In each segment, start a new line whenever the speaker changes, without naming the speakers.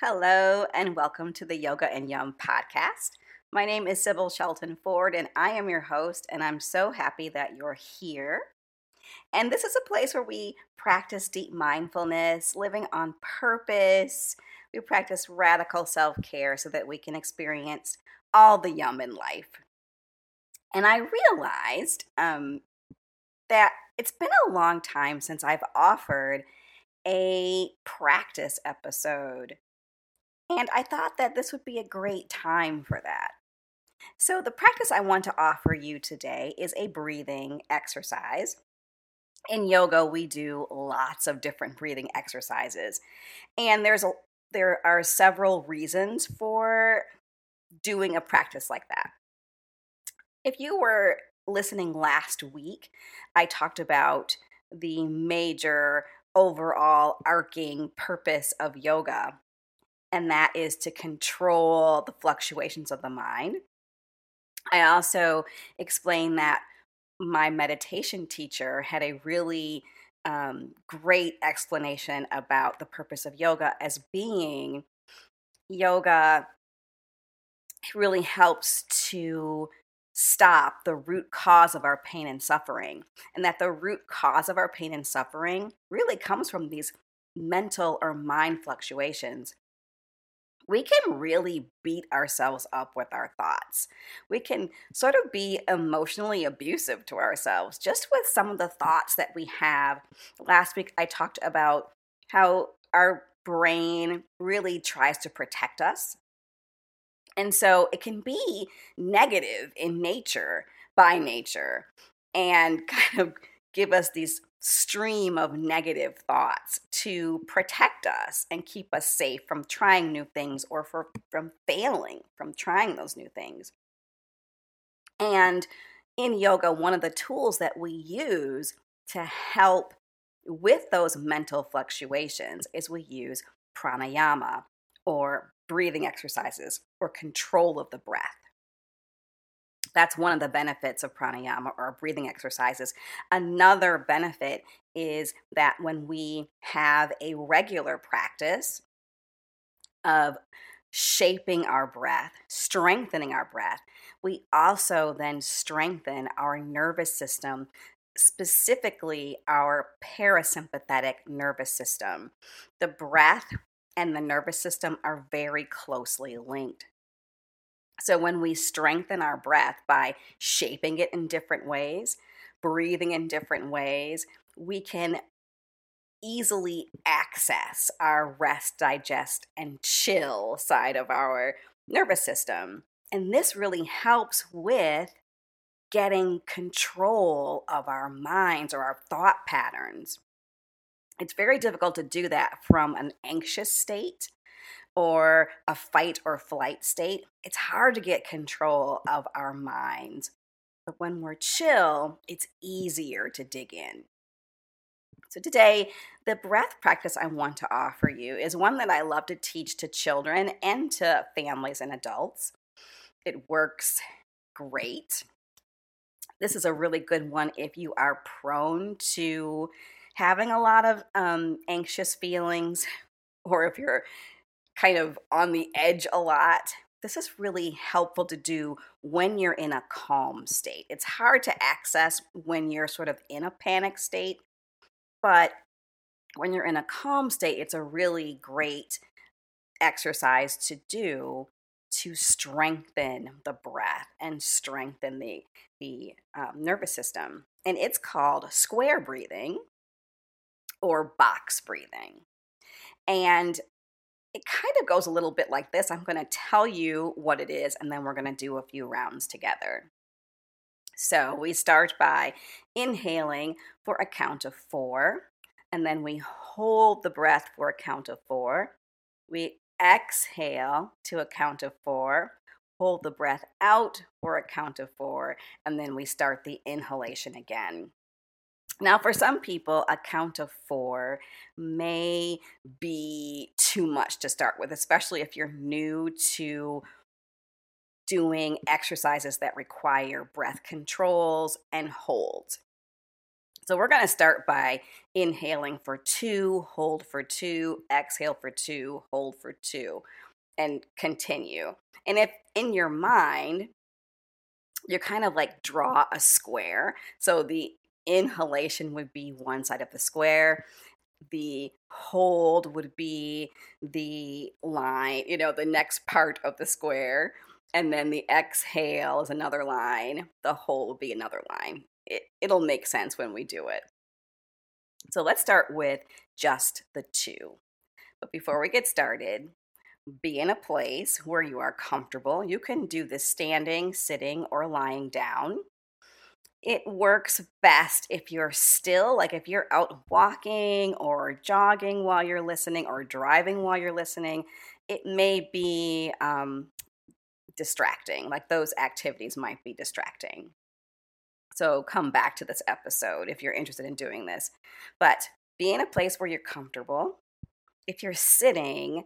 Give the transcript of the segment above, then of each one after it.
Hello, and welcome to the Yoga and Yum podcast. My name is Sybil Shelton Ford, and I am your host, and I'm so happy that you're here. And this is a place where we practice deep mindfulness, living on purpose. We practice radical self care so that we can experience all the yum in life. And I realized um, that it's been a long time since I've offered a practice episode. And I thought that this would be a great time for that. So, the practice I want to offer you today is a breathing exercise. In yoga, we do lots of different breathing exercises. And there's a there are several reasons for doing a practice like that. If you were listening last week, I talked about the major overall arcing purpose of yoga, and that is to control the fluctuations of the mind. I also explained that my meditation teacher had a really um, great explanation about the purpose of yoga as being yoga really helps to stop the root cause of our pain and suffering. And that the root cause of our pain and suffering really comes from these mental or mind fluctuations. We can really beat ourselves up with our thoughts. We can sort of be emotionally abusive to ourselves just with some of the thoughts that we have. Last week, I talked about how our brain really tries to protect us and so it can be negative in nature, by nature, and kind of give us these stream of negative thoughts to protect us and keep us safe from trying new things or for, from failing from trying those new things. And in yoga, one of the tools that we use to help with those mental fluctuations is we use pranayama or breathing exercises or control of the breath. That's one of the benefits of pranayama or breathing exercises. Another benefit is that when we have a regular practice of shaping our breath, strengthening our breath, we also then strengthen our nervous system, specifically our parasympathetic nervous system. The breath and the nervous system are very closely linked. So, when we strengthen our breath by shaping it in different ways, breathing in different ways, we can easily access our rest, digest, and chill side of our nervous system. And this really helps with getting control of our minds or our thought patterns. It's very difficult to do that from an anxious state or a fight or flight state. It's hard to get control of our minds. But when we're chill, it's easier to dig in. So, today, the breath practice I want to offer you is one that I love to teach to children and to families and adults. It works great. This is a really good one if you are prone to having a lot of um, anxious feelings, or if you're kind of on the edge a lot, this is really helpful to do when you're in a calm state. It's hard to access when you're sort of in a panic state, but when you're in a calm state, it's a really great exercise to do to strengthen the breath and strengthen the the um, nervous system. And it's called square breathing or box breathing. And it kind of goes a little bit like this. I'm going to tell you what it is, and then we're going to do a few rounds together. So we start by inhaling for a count of four, and then we hold the breath for a count of four. We exhale to a count of four, hold the breath out for a count of four, and then we start the inhalation again. Now, for some people, a count of four may be too much to start with, especially if you're new to doing exercises that require breath controls and holds. So we're going to start by inhaling for two, hold for two, exhale for two, hold for two, and continue. And if in your mind, you kind of like draw a square. So the inhalation would be one side of the square, the hold would be the line, you know, the next part of the square. And then the exhale is another line. The hold will be another line. It, it'll make sense when we do it. So let's start with just the two. But before we get started, be in a place where you are comfortable. You can do this standing, sitting, or lying down. It works best if you're still, like if you're out walking or jogging while you're listening or driving while you're listening. It may be um, distracting, like those activities might be distracting. So come back to this episode if you're interested in doing this. But be in a place where you're comfortable. If you're sitting,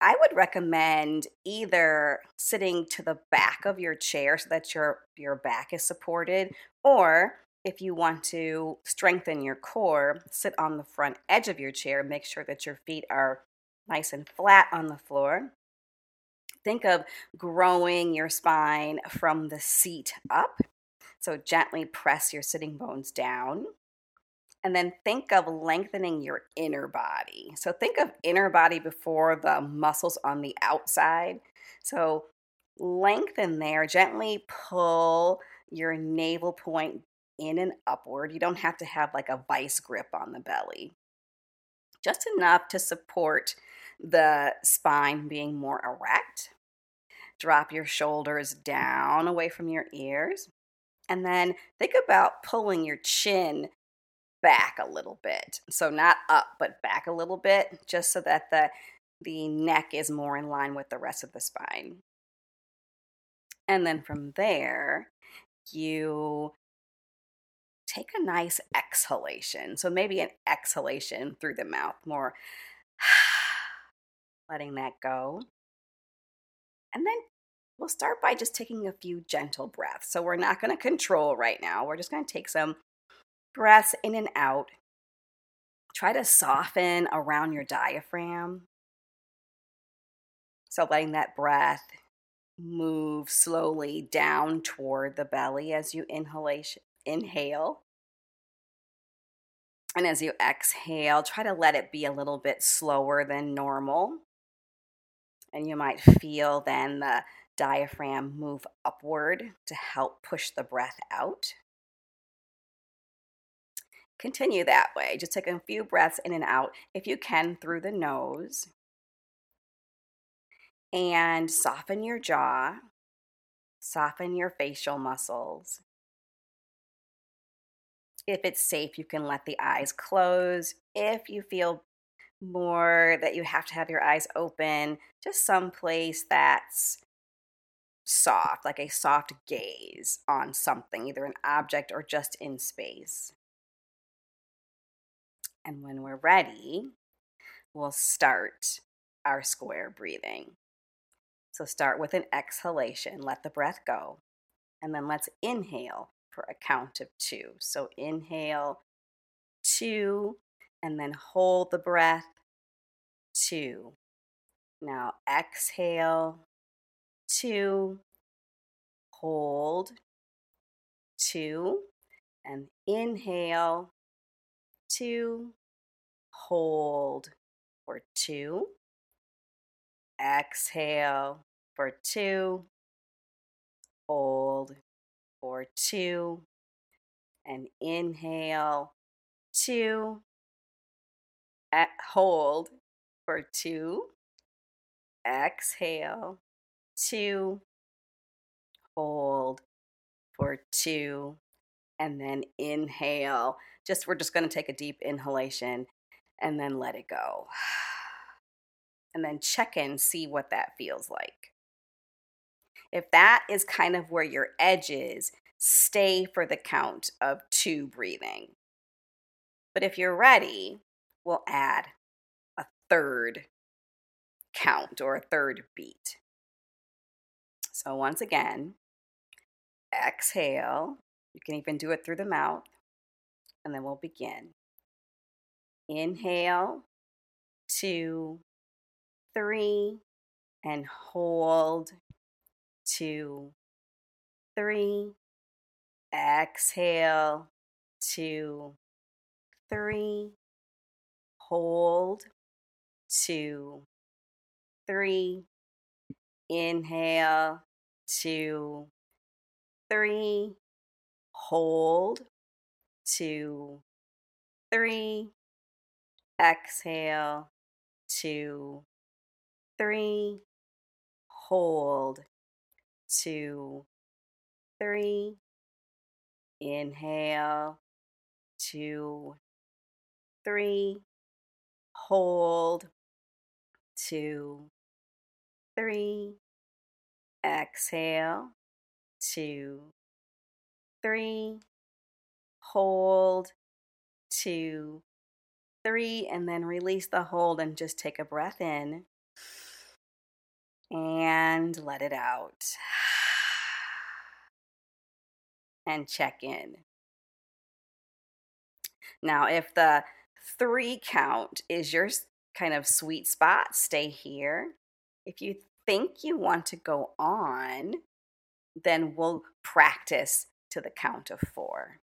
I would recommend either sitting to the back of your chair so that your your back is supported or if you want to strengthen your core, sit on the front edge of your chair, make sure that your feet are nice and flat on the floor. Think of growing your spine from the seat up. So gently press your sitting bones down. And then think of lengthening your inner body. So think of inner body before the muscles on the outside. So lengthen there, gently pull your navel point in and upward. You don't have to have like a vice grip on the belly, just enough to support the spine being more erect. Drop your shoulders down away from your ears. And then think about pulling your chin back a little bit. So not up, but back a little bit, just so that the the neck is more in line with the rest of the spine. And then from there, you take a nice exhalation. So maybe an exhalation through the mouth, more letting that go. And then we'll start by just taking a few gentle breaths. So we're not going to control right now. We're just going to take some breaths in and out. Try to soften around your diaphragm. So letting that breath move slowly down toward the belly as you inhale. And as you exhale, try to let it be a little bit slower than normal. And you might feel then the diaphragm move upward to help push the breath out. Continue that way. Just take a few breaths in and out, if you can, through the nose. And soften your jaw, soften your facial muscles. If it's safe, you can let the eyes close. If you feel more that you have to have your eyes open, just someplace that's soft, like a soft gaze on something, either an object or just in space. And when we're ready, we'll start our square breathing. So start with an exhalation, let the breath go, and then let's inhale for a count of two. So inhale, two, and then hold the breath, two. Now exhale, two, hold, two, and inhale, two, hold for two, exhale for two, hold for two, and inhale two, hold for two, exhale two, hold for two, and then inhale. Just we're just going to take a deep inhalation and then let it go. And then check in, see what that feels like. If that is kind of where your edge is, stay for the count of two breathing. But if you're ready, we'll add a third count or a third beat. So once again, exhale. You can even do it through the mouth. and then we'll begin. Inhale, two, three, and hold, two, three. Exhale, two, three. Hold, two, three. Inhale, two, three. Hold, two, three. Exhale, two, three. Hold, two, three. Inhale, two, three. Hold, two, three. Exhale, two, three. Hold, two, three. And then release the hold and just take a breath in and let it out. And check in. Now, if the three count is your kind of sweet spot, stay here. If you think you want to go on, then we'll practice to the count of four.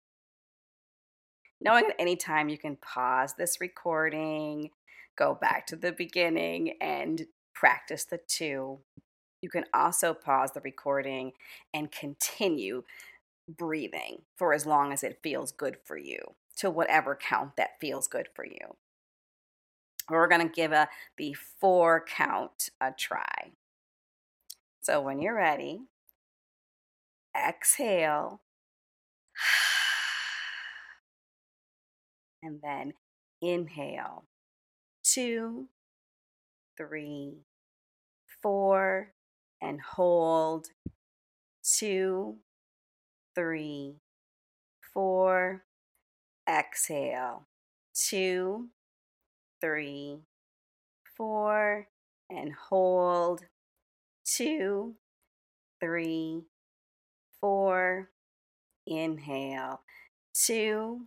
Knowing at any time you can pause this recording, go back to the beginning, and practice the two. You can also pause the recording and continue breathing for as long as it feels good for you to whatever count that feels good for you. We're going to give a the four count a try. So when you're ready, exhale. And then inhale. Two, three, four, and hold. Two, three, four. Exhale. Two, three, four, and hold. Two, three, four. Inhale. Two,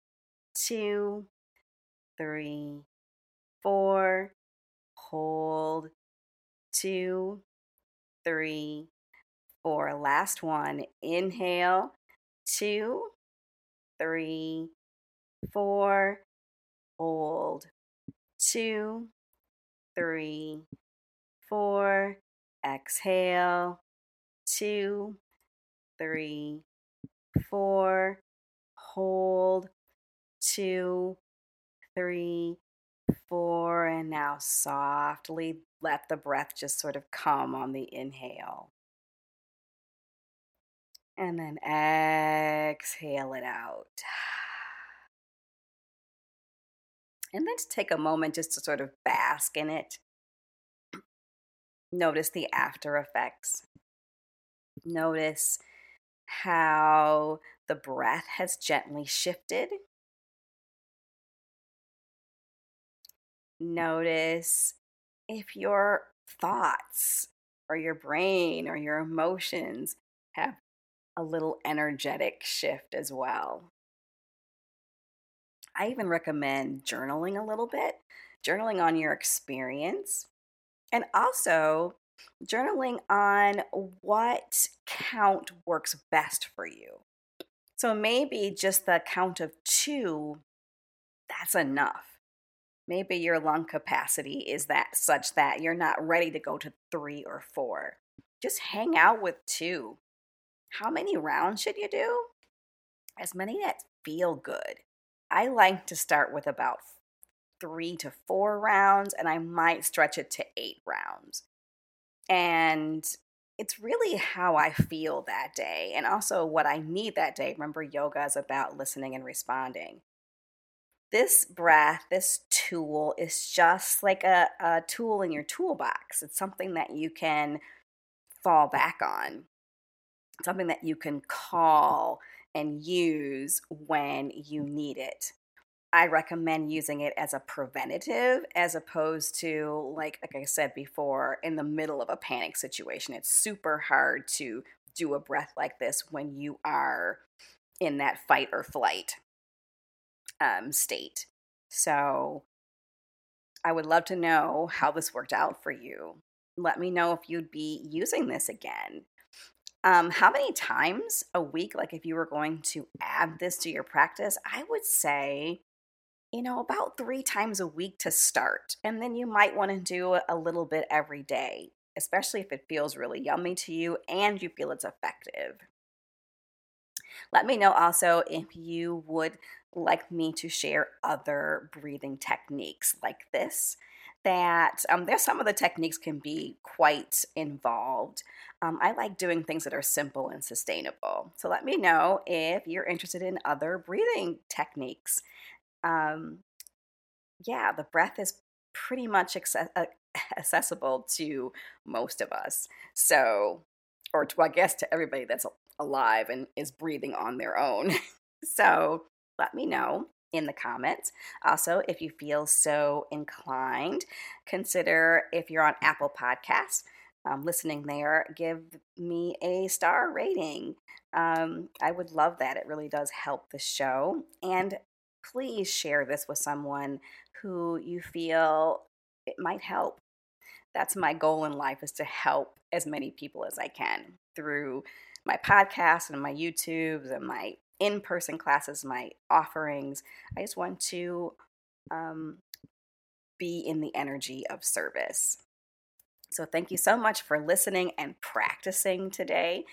Two, three, four. Hold. Two, three, four. Last one. Inhale. Two, three, four. Hold. Two, three, four. Exhale. Two, three, four. Two, three, four. And now softly let the breath just sort of come on the inhale. And then exhale it out. And then to take a moment just to sort of bask in it. Notice the after effects. Notice how the breath has gently shifted. Notice if your thoughts or your brain or your emotions have a little energetic shift as well. I even recommend journaling a little bit, journaling on your experience, and also journaling on what count works best for you. So maybe just the count of two, that's enough. Maybe your lung capacity is that such that you're not ready to go to three or four. Just hang out with two. How many rounds should you do? As many that feel good. I like to start with about three to four rounds, and I might stretch it to eight rounds. And it's really how I feel that day and also what I need that day. Remember, yoga is about listening and responding. This breath, this tool is just like a, a tool in your toolbox. It's something that you can fall back on, something that you can call and use when you need it. I recommend using it as a preventative as opposed to like like I said before in the middle of a panic situation. It's super hard to do a breath like this when you are in that fight or flight um, state. So I would love to know how this worked out for you. Let me know if you'd be using this again. Um, how many times a week, like if you were going to add this to your practice, I would say you know, about three times a week to start. And then you might want to do a little bit every day, especially if it feels really yummy to you and you feel it's effective. Let me know also if you would like me to share other breathing techniques like this. That um, there's some of the techniques can be quite involved. Um, I like doing things that are simple and sustainable. So let me know if you're interested in other breathing techniques um, yeah, the breath is pretty much access- uh, accessible to most of us. So, or to, I guess, to everybody that's alive and is breathing on their own. so, let me know in the comments. Also, if you feel so inclined, consider if you're on Apple Podcasts. Um, listening there, give me a star rating. Um, I would love that. It really does help the show. And please share this with someone who you feel it might help. That's my goal in life is to help as many people as I can through my podcast and my YouTubes and my in-person classes, my offerings. I just want to um, be in the energy of service. So, thank you so much for listening and practicing today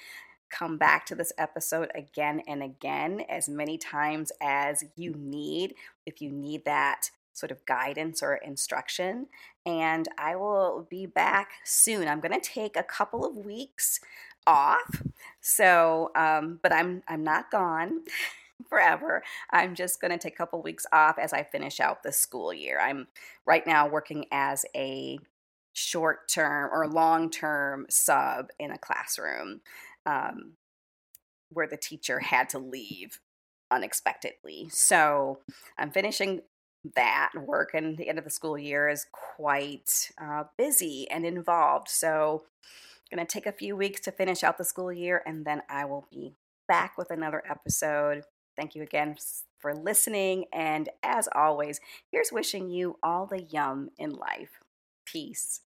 come back to this episode again and again as many times as you need if you need that sort of guidance or instruction. And I will be back soon. I'm going to take a couple of weeks off. So, um, but I'm I'm not gone. forever. I'm just going to take a couple weeks off as I finish out the school year. I'm right now working as a short term or long term sub in a classroom um, where the teacher had to leave unexpectedly. So I'm finishing that work, and the end of the school year is quite uh, busy and involved. So going to take a few weeks to finish out the school year, and then I will be back with another episode. Thank you again for listening. And as always, here's wishing you all the yum in life. Peace.